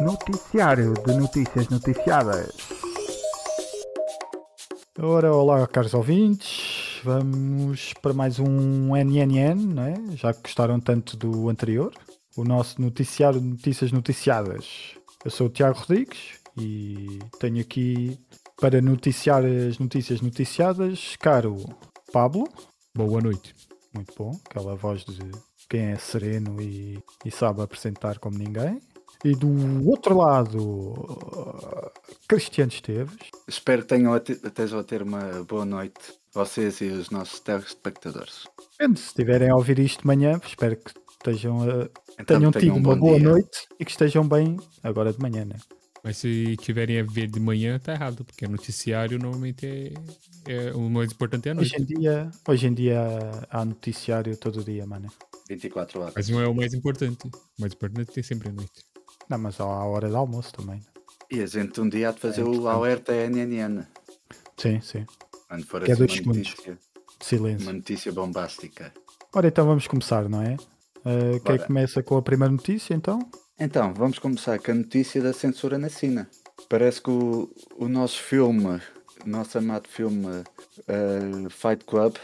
Noticiário de notícias noticiadas. Ora, olá, caros ouvintes. Vamos para mais um NNN, não é? Já que gostaram tanto do anterior. O nosso noticiário de notícias noticiadas. Eu sou o Tiago Rodrigues e tenho aqui para noticiar as notícias noticiadas, caro Pablo. Boa noite. Muito bom, aquela voz de quem é sereno e, e sabe apresentar como ninguém. E do outro lado, Cristiano Esteves. Espero que tenham a te- estejam a ter uma boa noite, vocês e os nossos telespectadores. Depende, Se estiverem a ouvir isto de manhã, espero que estejam a, Então, tenham tido um uma boa dia. noite e que estejam bem agora de manhã, né? Mas se tiverem a ver de manhã, tá errado, porque noticiário normalmente é, é o mais importante é a Hoje noite. em dia, hoje em dia há noticiário todo dia, mano. 24 horas. Mas não é o mais importante. O mais importante é sempre a noite. Não, mas há a hora de almoço também. né? E a gente um dia há de fazer É o alerta NNN. Sim, sim. Quando for Que é assim dois uma segundos. notícia, Silêncio. uma notícia bombástica. Ora, então vamos começar, não é? Uh, quem começa com a primeira notícia, então? Então, vamos começar com a notícia da censura na China. Parece que o, o nosso filme, o nosso amado filme eh, Fight Club,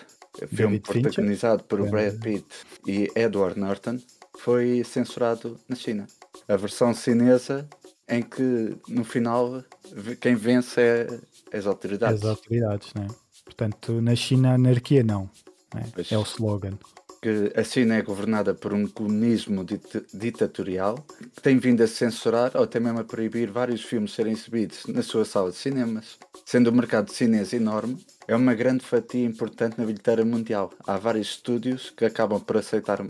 filme David Fincher. protagonizado por É. Brad Pitt e Edward Norton, foi censurado na China. A versão chinesa em que no final quem vence é as autoridades. As autoridades, né? Portanto, na China, anarquia não. né? É o slogan. que a China é governada por um comunismo dit- ditatorial que tem vindo a censurar ou até mesmo a proibir vários filmes serem exibidos na sua sala de cinemas. Sendo o mercado chinês enorme, é uma grande fatia importante na bilheteira mundial. Há vários estúdios que acabam por aceitar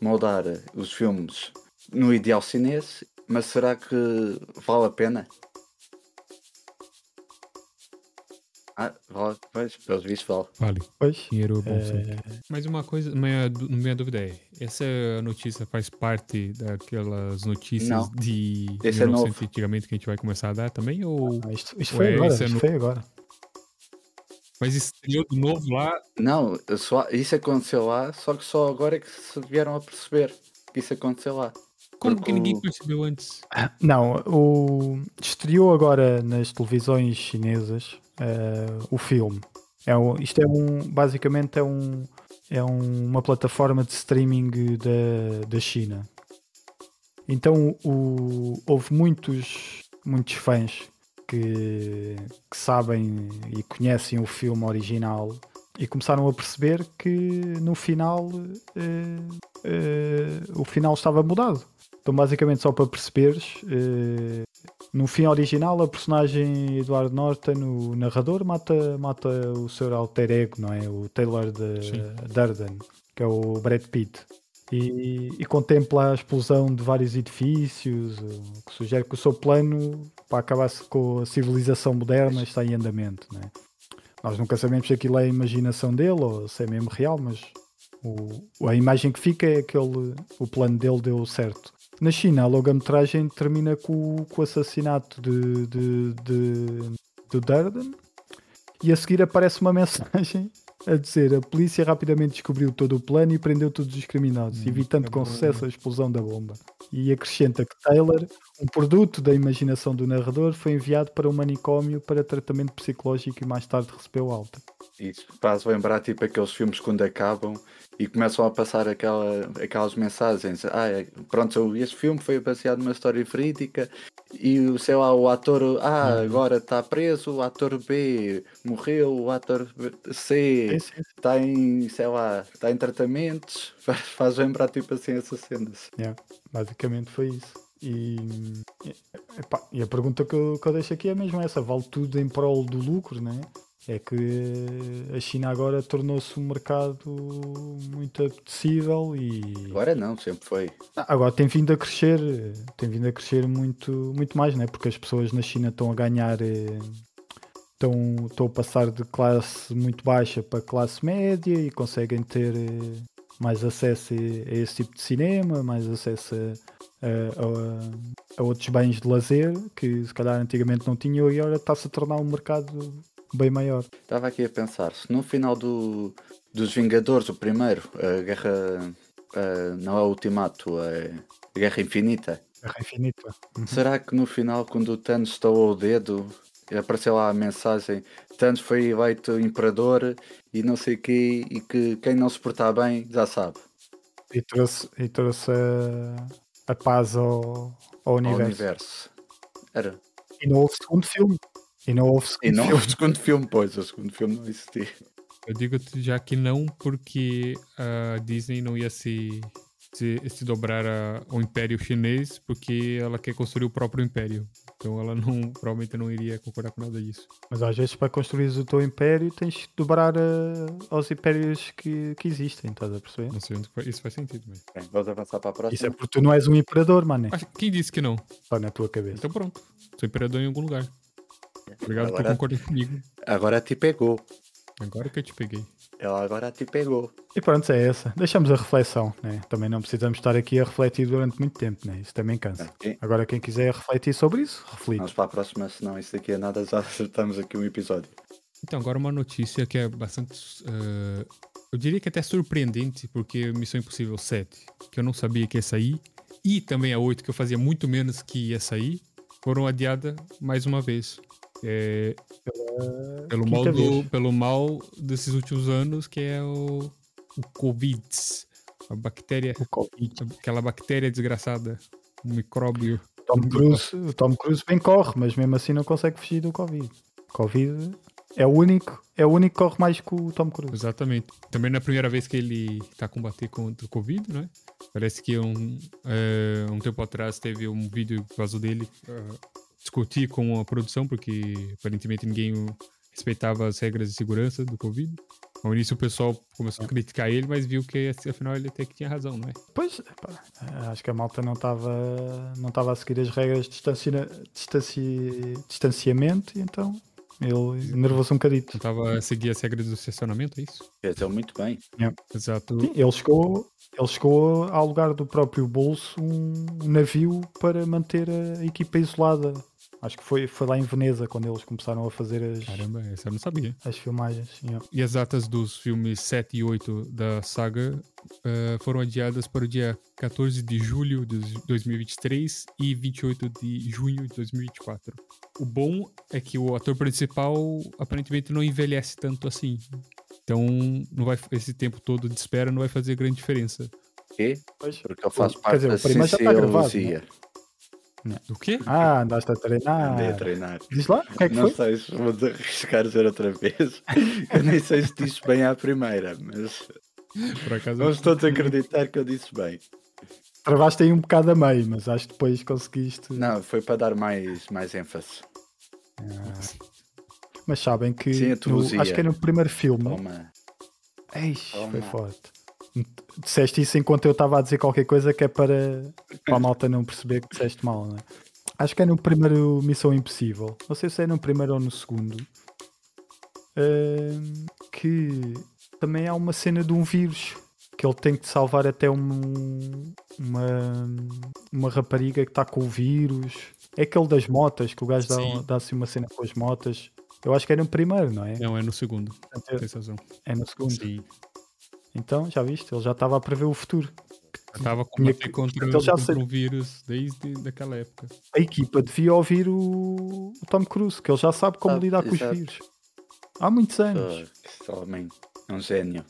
moldar os filmes no ideal chinês, mas será que vale a pena? Ah, vale, pois, pelos vistos vale. Vale. Pois, Dinheiro é bom É. sempre. Mas uma coisa, minha, minha dúvida é: essa notícia faz parte daquelas notícias Não. de Esse é 1900 novo. antigamente que a gente vai começar a dar também? Ou... ah, isto Ué, foi agora. isso é no- foi agora. Mas estreou de novo lá? Não, só, isso aconteceu lá, só que só agora é que se vieram a perceber que isso aconteceu lá. Como que ninguém percebeu antes? Não, o... estreou agora nas televisões chinesas eh, o filme. É um, isto é um, basicamente é, um, é um- uma plataforma de streaming da, da China. Então o, houve muitos, muitos fãs que, que sabem e conhecem o filme original e começaram a perceber que no final eh, eh, o final estava mudado. Então, basicamente, só para perceberes, eh, no fim original, a personagem Edward Norton, o narrador, mata, mata o seu alter ego, não é? O Taylor de. Durden, que é o Brad Pitt. E, e contempla a explosão de vários edifícios, o que sugere que o seu plano para acabar com a civilização moderna está em andamento. Não é? Nós nunca sabemos se aquilo é a imaginação dele ou se é mesmo real, mas o- a imagem que fica é que ele, o plano dele deu certo. Na China, a longa-metragem termina com, o- com o assassinato de, de, de, de Durden e a seguir aparece uma mensagem a dizer a polícia rapidamente descobriu todo o plano e prendeu todos os criminosos, Hum, evitando é com sucesso a explosão da bomba. E acrescenta que Taylor, um produto da imaginação do narrador, foi enviado para um manicômio para tratamento psicológico e mais tarde recebeu alta. Isso faz lembrar tipo aqueles filmes quando acabam e começam a passar aquela, aquelas mensagens. Ah, é, pronto, este filme foi baseado numa história verídica e o sei lá, o ator A agora está preso, o ator B morreu, o ator C está em, sei lá, está em tratamentos. Faz, faz lembrar tipo assim essas cenas. Yeah, basicamente foi isso. E, e- epá, e a pergunta que eu, que eu deixo aqui é mesmo essa: vale tudo em prol do lucro, né? É que a China agora tornou-se um mercado muito apetecível e Agora não, sempre foi. Ah, agora tem vindo a crescer, tem vindo a crescer muito, muito mais, né? Porque as pessoas na China estão a ganhar, eh, estão, estão a passar de classe muito baixa para classe média e conseguem ter eh, mais acesso a, a esse tipo de cinema, mais acesso a, a- a- a outros bens de lazer que se calhar antigamente não tinham e agora está-se a tornar um mercado bem maior. Estava aqui a pensar, se no final do, dos Vingadores, o primeiro, a guerra, a- não é o Ultimato, é a Guerra Infinita, Terra Infinita. Uhum. Será que no final, quando o Thanos estalou o dedo, apareceu lá a mensagem: Thanos foi eleito imperador e não sei o quê, e que quem não se portar bem já sabe. E trouxe, e trouxe a, a paz ao, ao Ao universo. universo. Era. E não houve segundo filme. E não houve segundo E não filme. o segundo filme, pois, o segundo filme não existia. Eu digo já que não, porque a Disney não ia se, se, se dobrar a- ao Império Chinês, porque ela quer construir o próprio Império. Então ela não, provavelmente não iria concordar com nada disso. Mas às vezes para construir o teu império tens que dobrar eh, aos impérios que, que existem, estás a perceber? Não sei onde isso faz sentido, mas. Bem, vamos avançar para a próxima. Isso é porque tu não és um imperador, mano. Quem disse que não? Está na tua cabeça. Então pronto. Sou imperador em algum lugar. Obrigado por Agora- concordar comigo. Agora te pegou. Agora que eu te peguei. Ela agora te pegou. E pronto, é essa. Deixamos a reflexão, né? Também não precisamos estar aqui a refletir durante muito tempo, né? Isso também cansa. Agora quem quiser refletir sobre isso, reflite. Vamos para a próxima, senão isso daqui é nada, já acertamos aqui um episódio. Então, agora uma notícia que é bastante. eh, eu diria que até surpreendente, porque Missão Impossível 7, que eu não sabia que ia sair, e também a 8, que eu fazia muito menos que ia sair, foram adiadas mais uma vez. É, pelo, mal do- pelo mal desses últimos anos, que é o, o Covid. A bactéria, O Covid. aquela bactéria desgraçada, um micróbio. Tom Cruise, o Tom Cruise bem corre, mas mesmo assim não consegue fugir do Covid. Covid é o único, é o único que corre mais que o Tom Cruise. Exatamente. Também não é a primeira vez que ele está a combater contra o Covid, né? Parece que um, é, um tempo atrás teve um vídeo que vazou dele ah, discutir com a produção, porque aparentemente ninguém respeitava as regras de segurança do Covid. Ao início o pessoal começou a criticar ele, mas viu que afinal ele até que tinha razão, não é? Pois, epá, acho que a malta não estava não estava a seguir as regras de distancia, distanci- distanciamento e então ele nervou-se um bocadito. Não estava a seguir as regras do estacionamento, é isso? Quer dizer, muito bem. Exato. Sim, ele chegou, ele chegou a alugar do próprio bolso um navio para manter a equipa isolada. Acho que foi, foi lá em Veneza quando eles começaram a fazer as, Caramba, essa eu não sabia. as filmagens. yeah. E as datas dos filmes 7 e 8 da saga eh, foram adiadas para o dia 14 de julho de 2023 e 28 de junho de 2024. O bom é que o ator principal aparentemente não envelhece tanto assim. Então, não vai, esse tempo todo de espera não vai fazer grande diferença. Quê? Pois. Porque eu faço Quer parte dizer, da o prima já está gravado, Cienciologia. O quê? Ah, andaste a Andei a treinar. treinar. Diz lá, o que é que não foi? sei se vou arriscar dizer outra vez. Eu nem sei se disse bem à primeira, mas Por acaso. vamos todos acreditar que eu disse bem. Travaste aí um bocado a meio, mas acho que depois conseguiste. Não, foi para dar mais, mais ênfase. Mas sabem que Sim, a no- acho que é no primeiro filme. Toma. Eish, foi Toma. forte. Disseste isso enquanto eu estava a dizer qualquer coisa que é para, para a malta não perceber que disseste mal, não é? Acho que é no primeiro Missão Impossível. Não sei se é no primeiro ou no segundo. Ahm, que também há uma cena de um vírus que ele tem que salvar até um- uma, uma rapariga que está com o vírus. É aquele das motas, que o gajo dá, Sim. dá uma cena com as motas. Eu acho que é no primeiro, não é? Não, é no segundo. Razão. É no segundo. Sim. Então, já viste? Ele já estava a prever o futuro. Estava a Tinha combater que- contra, ele já contra um vírus desde daquela época. A equipa devia ouvir o, o Tom Cruise, que ele já sabe como Sabe, lidar com exato. os vírus. Há muitos anos. Esse homem é um gênio.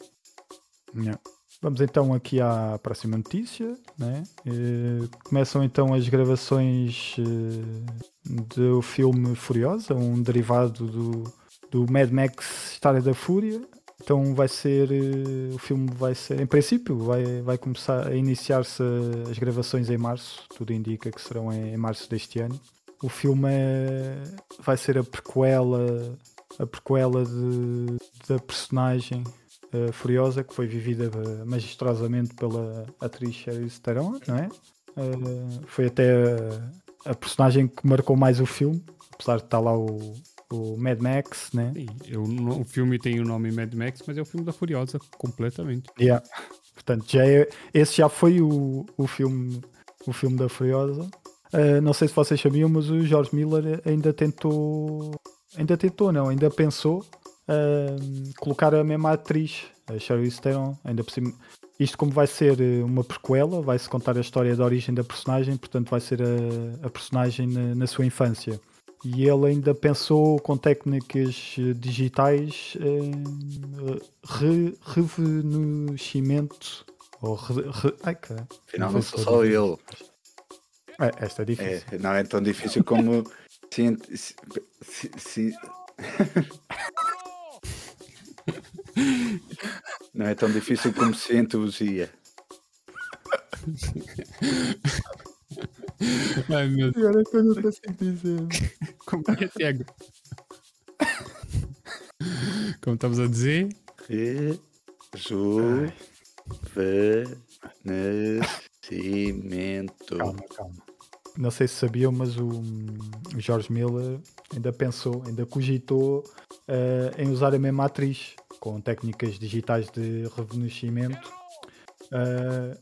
Yeah. Vamos então aqui à próxima notícia. Né? Eh, começam então as gravações eh, do filme Furiosa, um derivado do, do Mad Max História da Fúria. Então vai ser eh, o filme vai ser em princípio vai, vai começar a iniciar-se as gravações em março, tudo indica que serão em, em março deste ano. O filme é, vai ser a prequela a prequela de, da personagem eh, Furiosa, que foi vivida eh, magistrosamente pela atriz Charlize Theron, não é? Eh, foi até a, a personagem que marcou mais o filme, apesar de estar lá o, o Mad Max, né? Sim, eu, o filme tem o nome Mad Max, mas é o filme da Furiosa, completamente. Yeah. Portanto, já é, esse já foi o, o, filme, o filme da Furiosa. Eh, não sei se vocês sabiam, mas o George Miller ainda tentou, ainda tentou, não, ainda pensou eh, colocar a mesma atriz, a Charlize Theron, ainda por cima. isto como vai ser eh, uma prequela, vai-se contar a história da origem da personagem, portanto vai ser a, a personagem na, na sua infância. E ele ainda pensou com técnicas eh, digitais em eh, re, rejuvenescimento ou re, re, ai, cara, Afinal, não sou só ele. É, esta é difícil. É, não é tão difícil como. Não é tão difícil como cientologia. Ai, meu Deus. Agora que eu não dizer. Como é que é cego? Como estamos a dizer, Rejuvenescimento. Calma, calma. Não sei se sabiam, mas o, o George Miller ainda pensou, ainda cogitou eh, em usar a mesma atriz com técnicas digitais de rejuvenescimento. Eh,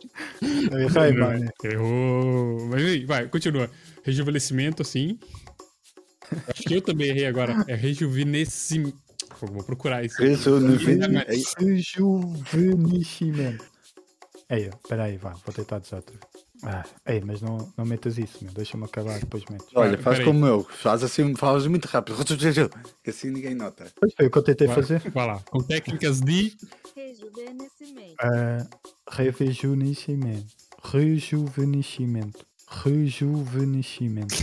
eu Não, mano. Errou. Mas aí, vai, continua. Rejuvenescimento, sim. Acho que eu também errei agora. É rejuvenescimento. Vou procurar isso. Rejuvenescimento. Rejuvenescimento. Ei, peraí, vá, vou tentar dizer outra vez. Ah, ei, mas não, não metas isso, meu. Deixa-me acabar, depois metes. Olha, faz peraí. como eu, faz assim, faz muito rápido. Que assim ninguém nota. Pois foi o que eu tentei Vai, fazer. vai lá. Com técnicas de. Rejuvenescimento. Ah, rejuvenescimento. Rejuvenescimento. Rejuvenescimento.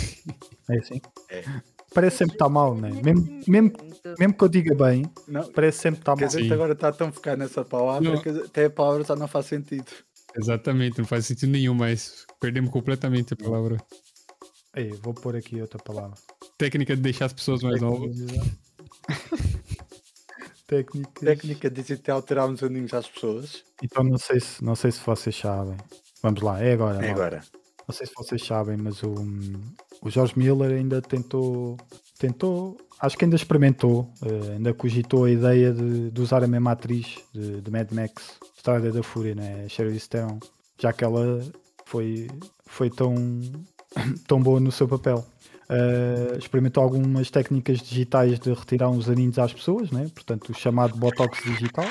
É assim? É. Parece sempre que está mal, né? Mesmo, mesmo, mesmo que eu diga bem, Não, parece sempre está quer mal. dizer Sim. que agora está tão focado nessa palavra Não. que até a palavra já não faz sentido. Exatamente, não faz sentido nenhum, mas perdemos completamente a palavra. Ei, vou pôr aqui outra palavra. Técnica de deixar as pessoas mais novas. Técnicas. Técnica digital tirar uns aninhos às pessoas. Então não sei se não sei se vocês sabem. Vamos lá, é agora. É malta. agora. Não sei se vocês sabem, mas o, o George Miller ainda tentou, tentou, acho que ainda experimentou, eh, ainda cogitou a ideia de, de usar a mesma atriz de, de Mad Max, Estrada da Fúria, né? a Charlize Theron, já que ela foi, foi tão, tão boa no seu papel. Eh, experimentou algumas técnicas digitais de retirar uns aninhos às pessoas, né? portanto, o chamado Botox digital.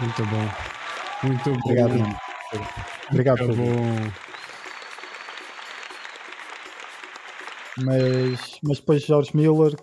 Muito bom. Muito bom. Obrigado, mano. Obrigado, Muito bom. Mas, mas depois George Miller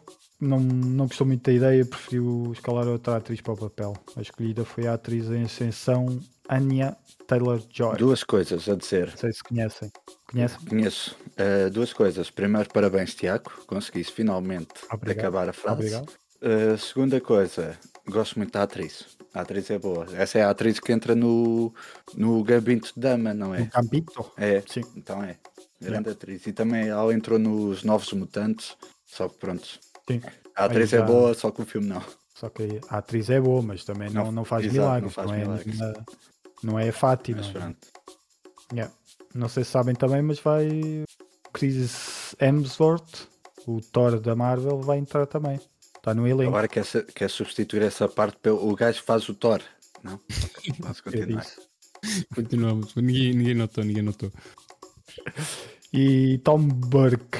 não, não gostou muito da ideia, preferiu escalar outra atriz para o papel. A escolhida foi a atriz em ascensão Anya Taylor-Joy. Duas coisas a dizer. Não sei se conhecem. Conhecem? Conheço uh, duas coisas. Primeiro, parabéns, Tiago. Conseguiste finalmente Obrigado. acabar a frase. Obrigado. Uh, segunda coisa, gosto muito da atriz. A atriz é boa. Essa é a atriz que entra no, no Gabinto de Dama, não é? Gambito. É, Sim. então é. Grande atriz. E também ela entrou nos Novos Mutantes. Só que pronto. Sim. A atriz é já- boa, só que o filme não. Só que a atriz é boa, mas também não, Não, não faz exato, milagres. não faz Não, é, milagres. nenhuma- não é a Fátima. Yeah. Não sei se sabem também, mas vai. Chris Hemsworth, o Thor da Marvel, vai entrar também. Está no elenco. Agora quer, quer substituir essa parte pelo o gajo que faz o Thor. Não? Posso continuar. disse. Continuamos. Ninguém, ninguém notou, ninguém notou. E Tom Burke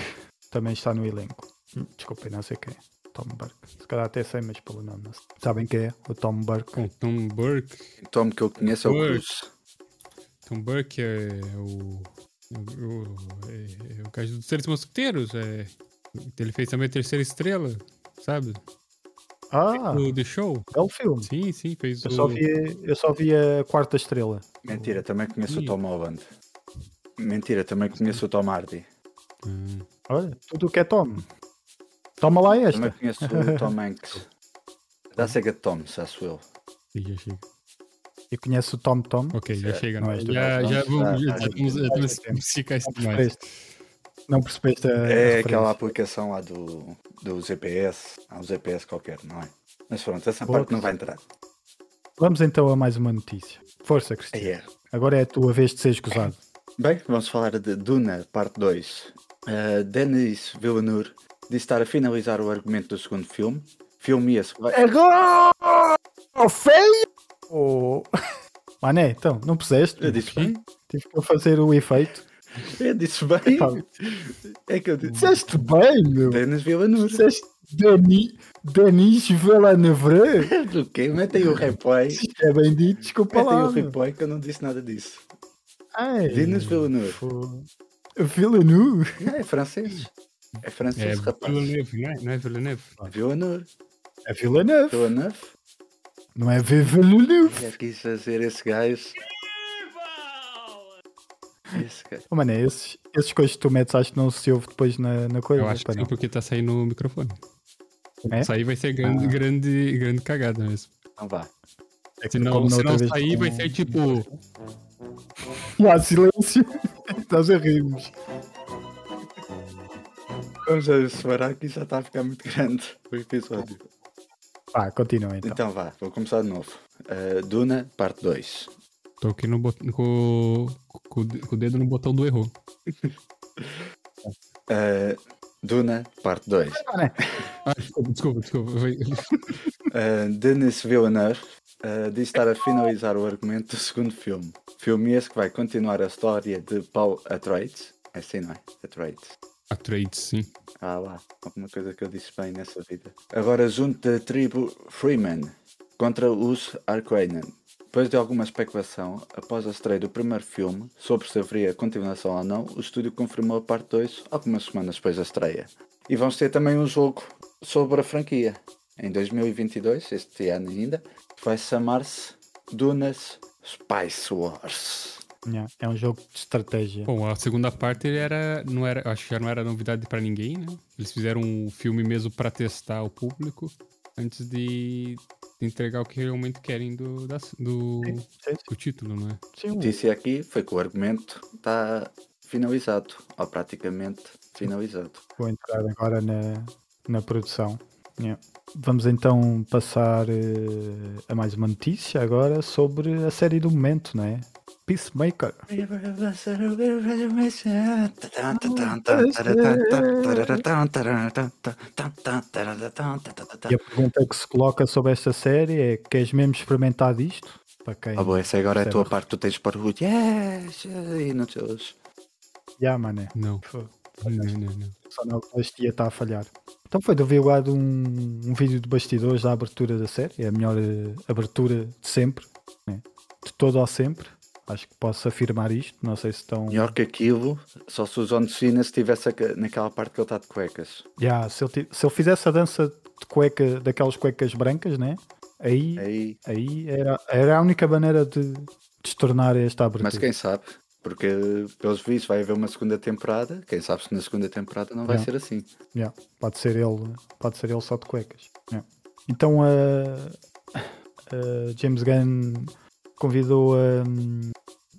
também está no elenco. Hum, Desculpem, não sei quem é. Tom Burke. Se calhar até sei, mas pelo nome não sei. Sabem quem é? O Tom Burke. Com Tom Burke. O Tom que eu conheço é o. Cruz. Tom Burke é o. o, o é, é o caso dos Três Mosqueteiros. É, ele fez também a terceira estrela, sabe? Ah, O The Show. é o filme. Sim, sim, fez Eu o. só, vi, eu só vi a quarta estrela. Mentira, também conheço Ih. o Tom Holland. Mentira, também conheço o Tom Hardy. Ah, Olha, tudo o que é Tom. Toma lá esta. Também conheço o Tom Hanks. Da Sega Tom, acho eu. sim, já chega. E conhece o Tom Tom. Ok, já chega. Não é já, já, vamos, tá, já, tá, estamos, a esticar isso Não demais. percebeste, não percebeste a É aquela aplicação lá do, do GPS. Há um GPS qualquer, não é? Mas pronto, essa Boa. parte não vai entrar. Vamos então a mais uma notícia. Força, Cristiano. é. Agora é a tua vez de ser escusado. Bem, vamos falar de Duna, parte 2. Uh, Denis Villeneuve disse estar a finalizar o argumento do segundo filme. Filme esse que vai... Agora! feio! Oh. Mané, então, não puseste? Eu disse bem? Tive que fazer o efeito. Eu disse bem? É que eu disse... Disseste bem, meu. Denis Villeneuve. Disseste, Dani, Denis Villeneuve. Do quê? Mete aí o replay. É bem dito, desculpa Mete aí lá. o meu. replay que eu não disse nada disso. Ai, Denis Villeneuve. Villeneuve. Não, é francês. É É francês, rapaz. Villeneuve, não é? Não é Villeneuve? Villeneuve. É Villeneuve. Villeneuve. Não é. Villeneuve. Já quis fazer esse gajo. Esse gajo. Oh, mano, é esses, esses coisas que tu metes acho que não se ouve depois na, na coisa. Eu acho que pá, sim, não. porque tá saindo no microfone. É? Isso aí vai ser grande, Ah. grande, grande cagada mesmo. Então vá. É Se não, se não sair, vai ser tipo. Ah, silêncio. Estás a rirmos. Vamos a separar que já está a ficar muito grande o episódio. Pá, continua então. Então vá, vou começar de novo. Uh, Duna, parte 2. Tô aqui no bot... com... Com... com o dedo no botão do erro. Uh, Duna, parte 2. Ah, desculpa, desculpa, desculpa. Vai- Uh, Denis Villeneuve uh, diz estar a finalizar o argumento do segundo filme. Filme esse que vai continuar a história de Paul Atreides. É assim, não é? Atreides. A trade, sim. Ah lá, alguma coisa que eu disse bem nessa vida. Agora junto da tribo Freeman contra os Arquanen. Depois de alguma especulação, após a estreia do primeiro filme, sobre se haveria continuação ou não, o estúdio confirmou a parte 2 algumas semanas depois da estreia. E vamos ter também um jogo sobre a franquia. Em 2022, este ano ainda, vai chamar-se Dunas Spice Wars. Yeah, É um jogo de estratégia. Bom, a segunda parte era, não era, acho que já não era novidade pra ninguém, né? Eles fizeram um filme mesmo pra testar o público antes de, entregar o que realmente querem do, da- do, Sim, sim. do título, não é? Sim, Disse aqui foi que o argumento está finalizado, ou praticamente finalizado. Vou entrar agora na, na produção. Yeah. Vamos então passar eh, a mais uma notícia agora sobre a série do momento, não é? Peacemaker. E a pergunta que se coloca sobre esta série é: queres mesmo experimentar disto? Para quem. Ah, boa, essa agora é a tua parte, tu tens para o yes, e não teus. Já, mané. Não, Pô, não, não, não. Só não, este dia está a falhar. Então foi divulgado um, um vídeo de bastidores da abertura da série. É a melhor eh, abertura de sempre. né? De todo ao sempre. Acho que posso afirmar isto. Não sei se estão. Melhor que aquilo, só se o John Cena estivesse naquela parte que ele está de cuecas. Já, se, ele, se ele fizesse a dança de cueca, daquelas cuecas brancas, né? Aí, Aí, aí era, era a única maneira de, de se tornar esta abertura. mas quem sabe? Porque pelos vistos vai haver uma segunda temporada. Quem sabe se na segunda temporada não vai Não. ser assim. Yeah, pode ser ele, pode ser ele só de cuecas. Yeah. Então a, a James Gunn convidou a,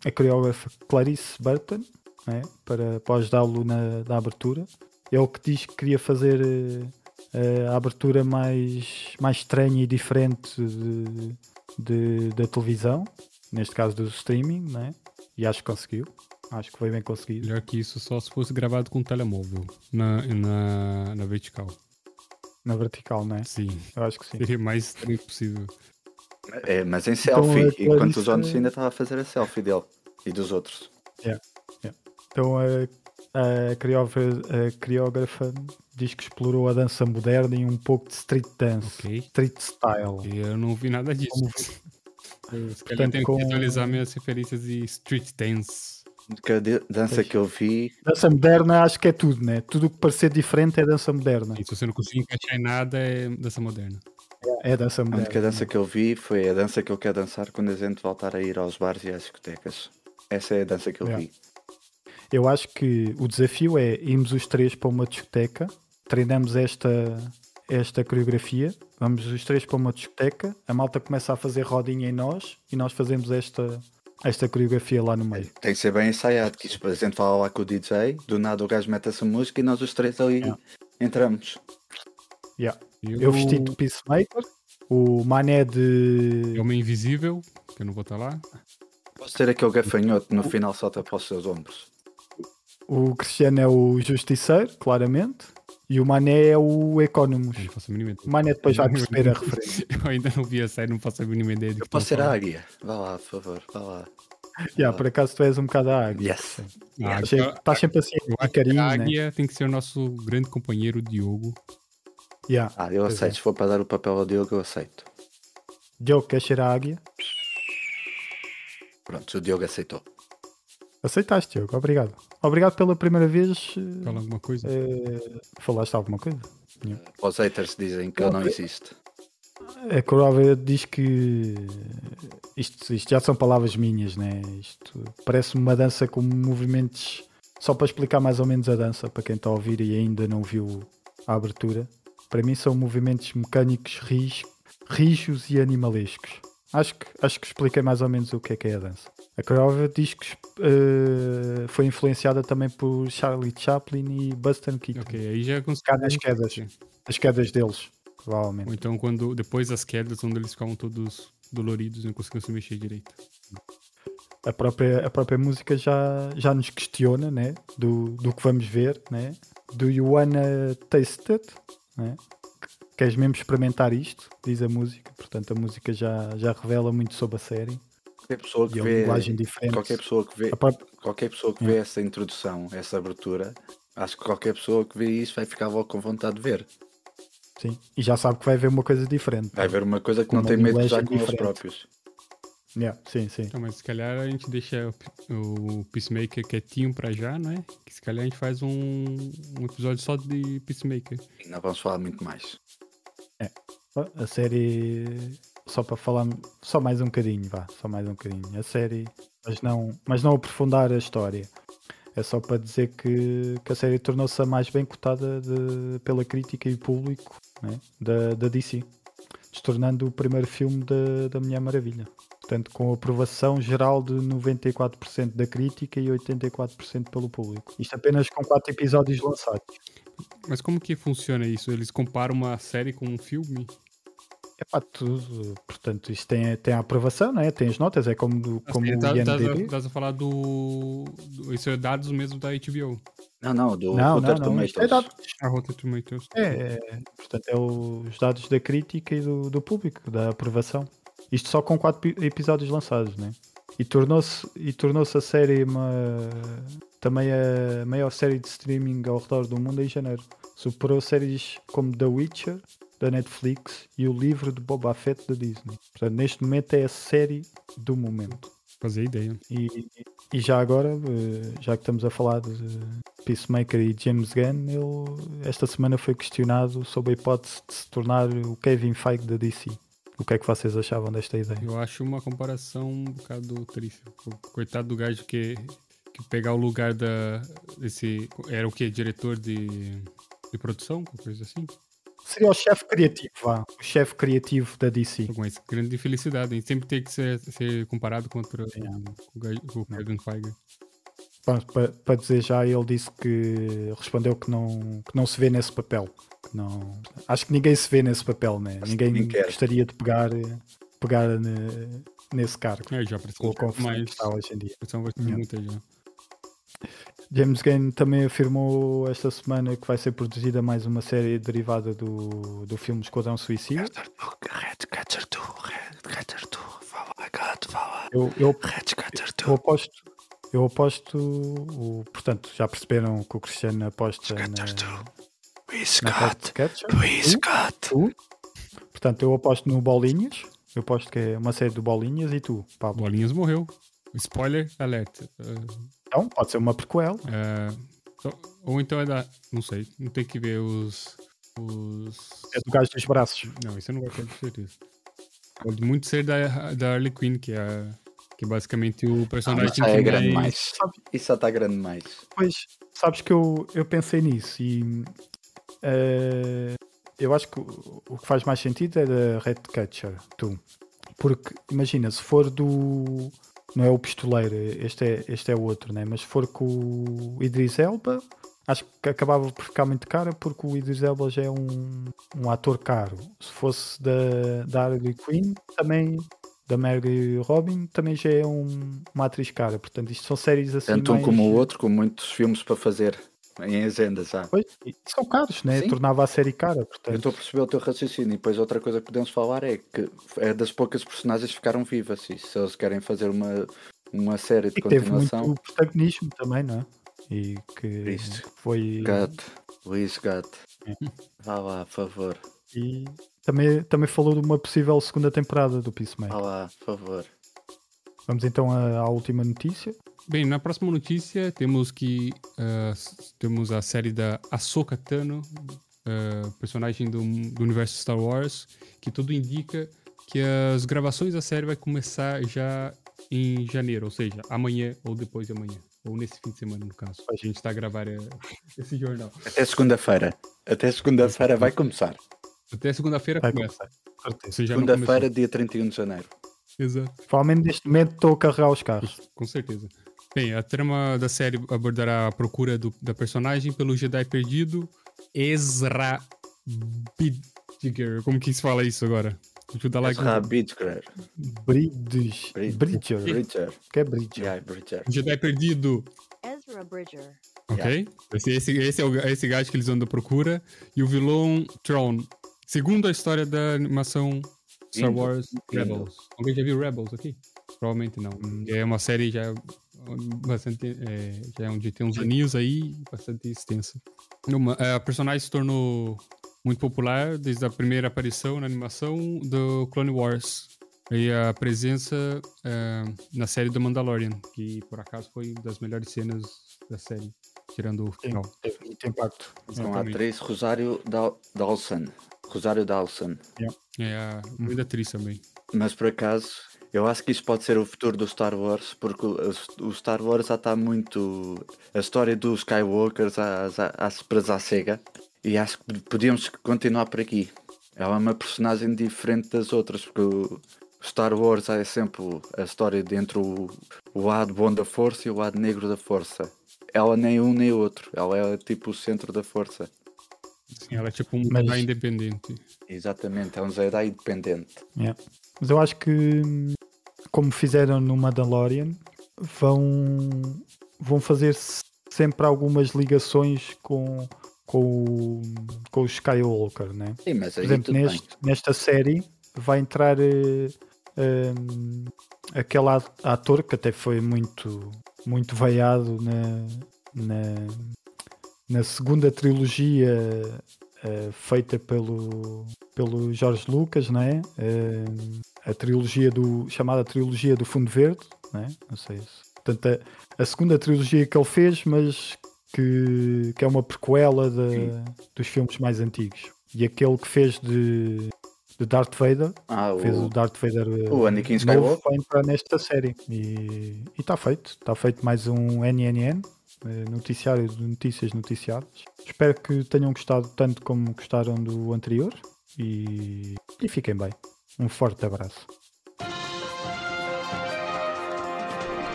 a coreógrafa Clarice Burton né, para, para ajudá-lo na, na abertura. Ele que diz que queria fazer eh, a abertura mais, mais estranha e diferente de, de- da televisão, neste caso do streaming, né? E acho que conseguiu. Acho que foi bem conseguido. Melhor que isso só se fosse gravado com telemóvel na, na, na vertical. Na vertical, né? Sim, Eu acho que sim. seria mais estranho possível. É, mas em Então, selfie, a enquanto o Clarice- Cena estava a fazer a selfie dele e dos outros. Então a, a, coreógrafa, a coreógrafa diz que explorou a dança moderna e um pouco de street dance, Ok. street style. E eu não vi nada disso. Como- Se calhar Portanto, tenho com- que atualizar minhas referências de street dance. Que a dança Pois. que eu vi, Dança moderna acho que é tudo, né? Tudo o que parecer diferente é dança moderna. E se você não conseguir encaixar em nada, é dança moderna. É dança a moderna. única dança que eu vi foi a dança que eu quero dançar quando a gente voltar a ir aos bares e às discotecas. Essa é a dança que eu Yeah. vi. Eu acho que o desafio é irmos os três para uma discoteca, treinamos esta, esta coreografia, vamos os três para uma discoteca, a malta começa a fazer rodinha em nós e nós fazemos esta, esta coreografia lá no meio. Tem que ser bem ensaiado, que isto, a gente fala lá com o DJ, do nada o gajo mete essa música e nós os três ali Yeah. entramos. Yeah. Eu vestido de Peacemaker, o mané de. Homem Invisível, que eu não vou estar lá. Posso ter aquele gafanhoto no final solta para os seus ombros. O Cristiano é o Justiceiro, claramente. E o Mané é o Economus. Não faço a mínima O ideia. Mané depois vai perceber a referência. Eu ainda não vi a série, não faço a mínima ideia de Eu posso ser a águia. Vá lá, por favor, vá lá. Yeah, por acaso tu és um bocado a águia. Yes. Ah, Estás sempre- Estás sempre assim, que carinho, a né? águia tem que ser o nosso grande companheiro Diogo. Yeah. Ah, eu Pois aceito. é. Se for para dar o papel ao Diogo, eu aceito. Diogo, quer cheirar a águia? Pronto, o Diogo aceitou. Aceitaste, Diogo. Obrigado. Obrigado pela primeira vez. Fala alguma coisa. eh, falaste alguma coisa? Os haters dizem que eu não existo. A Corova diz que isto, isto já são palavras minhas, né? Isto parece uma dança com movimentos. Só para explicar mais ou menos a dança, para quem está a ouvir e ainda não viu a abertura, para mim são movimentos mecânicos rijos e animalescos. Acho que, acho que expliquei mais ou menos o que é que é a dança. A Corova diz que eh, foi influenciada também por Charlie Chaplin e Buster Keaton. Ok, aí já consegui. Cá nas quedas. As quedas deles, Ou provavelmente. então quando depois das quedas, onde eles ficavam todos doloridos e não conseguiam se mexer direito. a própria, a própria música já, já nos questiona né? do, do que vamos ver. Né? Do you wanna taste it? Né? Queres mesmo experimentar isto? Diz a música. Portanto, a música já, já revela muito sobre a série Qualquer pessoa que e a vê. linguagem diferente. Qualquer pessoa que vê, própria- qualquer pessoa que vê essa introdução, essa abertura, acho que qualquer pessoa que vê isso vai ficar logo com vontade de ver. sim. E já sabe que vai ver uma coisa diferente. Vai ver uma coisa que Com não tem medo de usar com eles diferente. próprios. Yeah, sim, sim. Então, mas se calhar a gente deixa o, o Peacemaker quietinho pra já, não é? Que se calhar a gente faz um, um episódio só de Peacemaker. Não vamos falar muito mais. A série, só para falar, só mais um bocadinho, vá, só mais um bocadinho. A série, mas não, mas não aprofundar a história. É só para dizer que, que a série tornou-se a mais bem cotada de- pela crítica e público né, da, da DC, tornando o primeiro filme da, da Mulher Maravilha. Portanto, com aprovação geral de 94% da crítica e 84% pelo público. Isto apenas com quatro episódios lançados. Mas como que funciona isso? Eles comparam uma série com um filme? É para tudo. Portanto, isto tem, tem a aprovação, né? tem as notas, é como, do- como Assim, o tá- tá- IMDB. Estás a falar do, do. Isso é dados mesmo da HBO. Não, não, do Não, Rotter não, não. É, dados, A Rotten Tomatoes. é, é, portanto, é os dados da crítica e do, do público, da aprovação. Isto só com quatro pi- episódios lançados, né? E tornou-se e tornou-se a série uma, também a maior série de streaming ao redor do mundo em janeiro. Superou séries como The Witcher, da Netflix, e o livro de Boba Fett da Disney. Portanto, neste momento é a série do momento. Fazer ideia. E, e já agora, eh, já que estamos a falar de Peacemaker e James Gunn, ele esta semana foi questionado sobre a hipótese de se tornar o Kevin Feige da DC. O que é que vocês achavam desta ideia? Eu acho uma comparação um bocado triste. Co- Coitado do gajo que, que pegar o lugar da. Desse. Era o que? Diretor de, de produção? Coisa assim? Seria o chefe criativo, vá. O chefe criativo da DC. Com essa grande infelicidade. Ele sempre tem que ser, ser comparado contra o, o, o Kevin Feige. Para dizer já, ele disse que respondeu que não, que não se vê nesse papel. Que não, acho que ninguém se vê nesse papel, né? Acho Ninguém ninguém gostaria de pegar, pegar ne- nesse cargo. É, já Com precisou a confusão mais. está hoje em dia. Muita já. James Gunn também afirmou esta semana que vai ser produzida mais uma série derivada do, do filme Esquadrão Suicida. Eu, eu, eu aposto, eu aposto, o, portanto, já perceberam que o Cristiano aposta na, na Ratcatcher. Tu? Tu? Portanto, eu aposto no Bolinhas. Eu aposto que é uma série do Bolinhas e tu, Pablo. Bolinhas morreu. Spoiler alert. Uh, Então, pode ser uma prequel. uh, então- ou então é da. Não sei. Não tem que ver os. Os. É do gajo dos braços. Não, isso eu não vai ter certeza. Pode muito ser da, da Harley Quinn, que é, a- que basicamente o Ah, personagem mas já é grande mais- mais. Isso já está grande mais. Pois, sabes que eu, eu pensei nisso e eh, eu acho que o, o que faz mais sentido é da Red Catcher, tu. Porque imagina, se for do. Não é o pistoleiro, este é, este é o outro, né? mas se for com o Idris Elba, acho que acabava por ficar muito cara porque o Idris Elba já é um, um ator caro. Se fosse da, da Harley Quinn, também. Da Mary Robin também já é um- uma atriz cara, portanto isto são séries assim Tanto um mais- como o outro, com muitos filmes para fazer em agenda já. Pois, são caros, né? Sim. Tornava a série cara, Eu portanto. estou a perceber o teu raciocínio. E depois outra coisa que podemos falar é que é das poucas personagens que ficaram vivas. E se eles querem fazer uma, uma série de E que teve continuação, muito protagonismo também, não é? E que Isso. foi. Gat, Luís Gat. Vá lá, por favor. E também, também falou de uma possível segunda temporada do Peacemaker. lá, por favor. Vamos então à, à última notícia. Bem, na próxima notícia temos que s- temos a série da Ahsoka Tano, ah, personagem do, do universo Star Wars, que tudo indica que as gravações da série vai começar já em janeiro, ou seja, amanhã ou depois de amanhã, ou nesse fim de semana no caso. A gente está a gravar eh, esse jornal. Até segunda-feira. Até segunda-feira vai começar. Até segunda-feira começa. Segunda-feira, dia 31 de janeiro. Exato. Provavelmente neste momento estou a carregar os carros. Com certeza. Bem, a trama da série abordará a procura do- da personagem pelo Jedi perdido Ezra Bidger. Como que se fala isso agora? Ajuda lá. Ezra com- Bridger. Bridges. Brid- Bridger. Bridger. Que é Bridger? Yeah, Bridger. Jedi perdido. Ezra Bridger. Ok? Esse, esse, esse é o, esse gajo que eles andam à procura. E o vilão Tron. Segundo a história da animação Star Wars. Rebels. Alguém já viu Rebels aqui? Provavelmente não. É uma série já bastante. é, já é onde tem uns aninhos aí, bastante extensa. Uma- a personagem se tornou muito popular desde a primeira aparição na animação do Clone Wars. E a presença é, na série do Mandalorian, que por acaso foi uma das melhores cenas da série, tirando o final. teve muito impacto. Com a Exatamente. atriz Rosário Dal- Dawson. Rosário Dawson. É a grande atriz também. Mas por acaso, eu acho que isso pode ser o futuro do Star Wars, porque o, Star Wars já está muito. A história dos Skywalkers já, já, já se presa à cega. E acho que podíamos continuar por aqui. Ela é uma personagem diferente das outras, porque o Star Wars é sempre a história de entre o, o lado bom da força e o lado negro da força. Ela nem um nem outro. Ela é tipo o centro da força. Sim, ela é tipo um Mas- Jedi independente. Exatamente, é um Jedi independente. Yeah. Mas eu acho que, como fizeram no Mandalorian, vão, vão fazer sempre algumas ligações com, com, o- com o Skywalker, né? Sim, mas Por exemplo, bem. neste, nesta série vai entrar hum, aquele ator que até foi muito, muito veiado na, na, na segunda trilogia eh, feita pelo, pelo Jorge Lucas, né? Eh, a trilogia do chamada trilogia do Fundo Verde, né? Não sei se. Portanto, a, a segunda trilogia que ele fez, mas que, que é uma prequela Sim. dos filmes mais antigos. E aquele que fez de, de Darth Vader, Ah, fez o o, Darth Vader eh, o Anakin novo, Skywalker. vai entrar nesta série. E está feito. Está feito mais um NNN, eh, noticiário de notícias noticiadas. Espero que tenham gostado tanto como gostaram do anterior. E, e fiquem bem. Um forte abraço.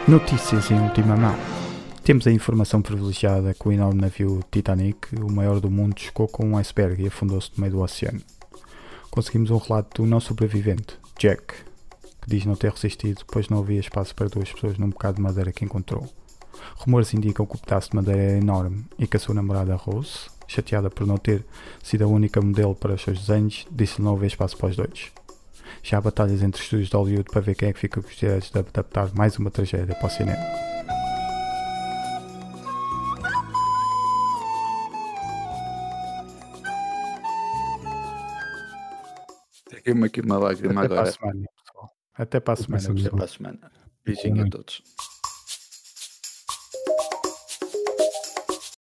Notícias em última mão. Temos a informação privilegiada que o enorme navio Titanic, o maior do mundo, chocou com um iceberg e afundou-se no meio do oceano. Conseguimos um relato do não sobrevivente, Jack, que diz não ter resistido, pois não havia espaço para duas pessoas num bocado de madeira que encontrou. Rumores indicam que o pedaço de madeira era enorme e que a sua namorada Rose, chateada por não ter sido a única modelo para os seus desenhos, disse-lhe não haver espaço para os dois. Já há batalhas entre estúdios de Hollywood para ver quem é que fica com os direitos de adaptar mais uma tragédia para o cinema. Tem aqui uma lágrima Até para agora. a semana, pessoal. Até para a semana. Até para a semana. Beijinho a todos.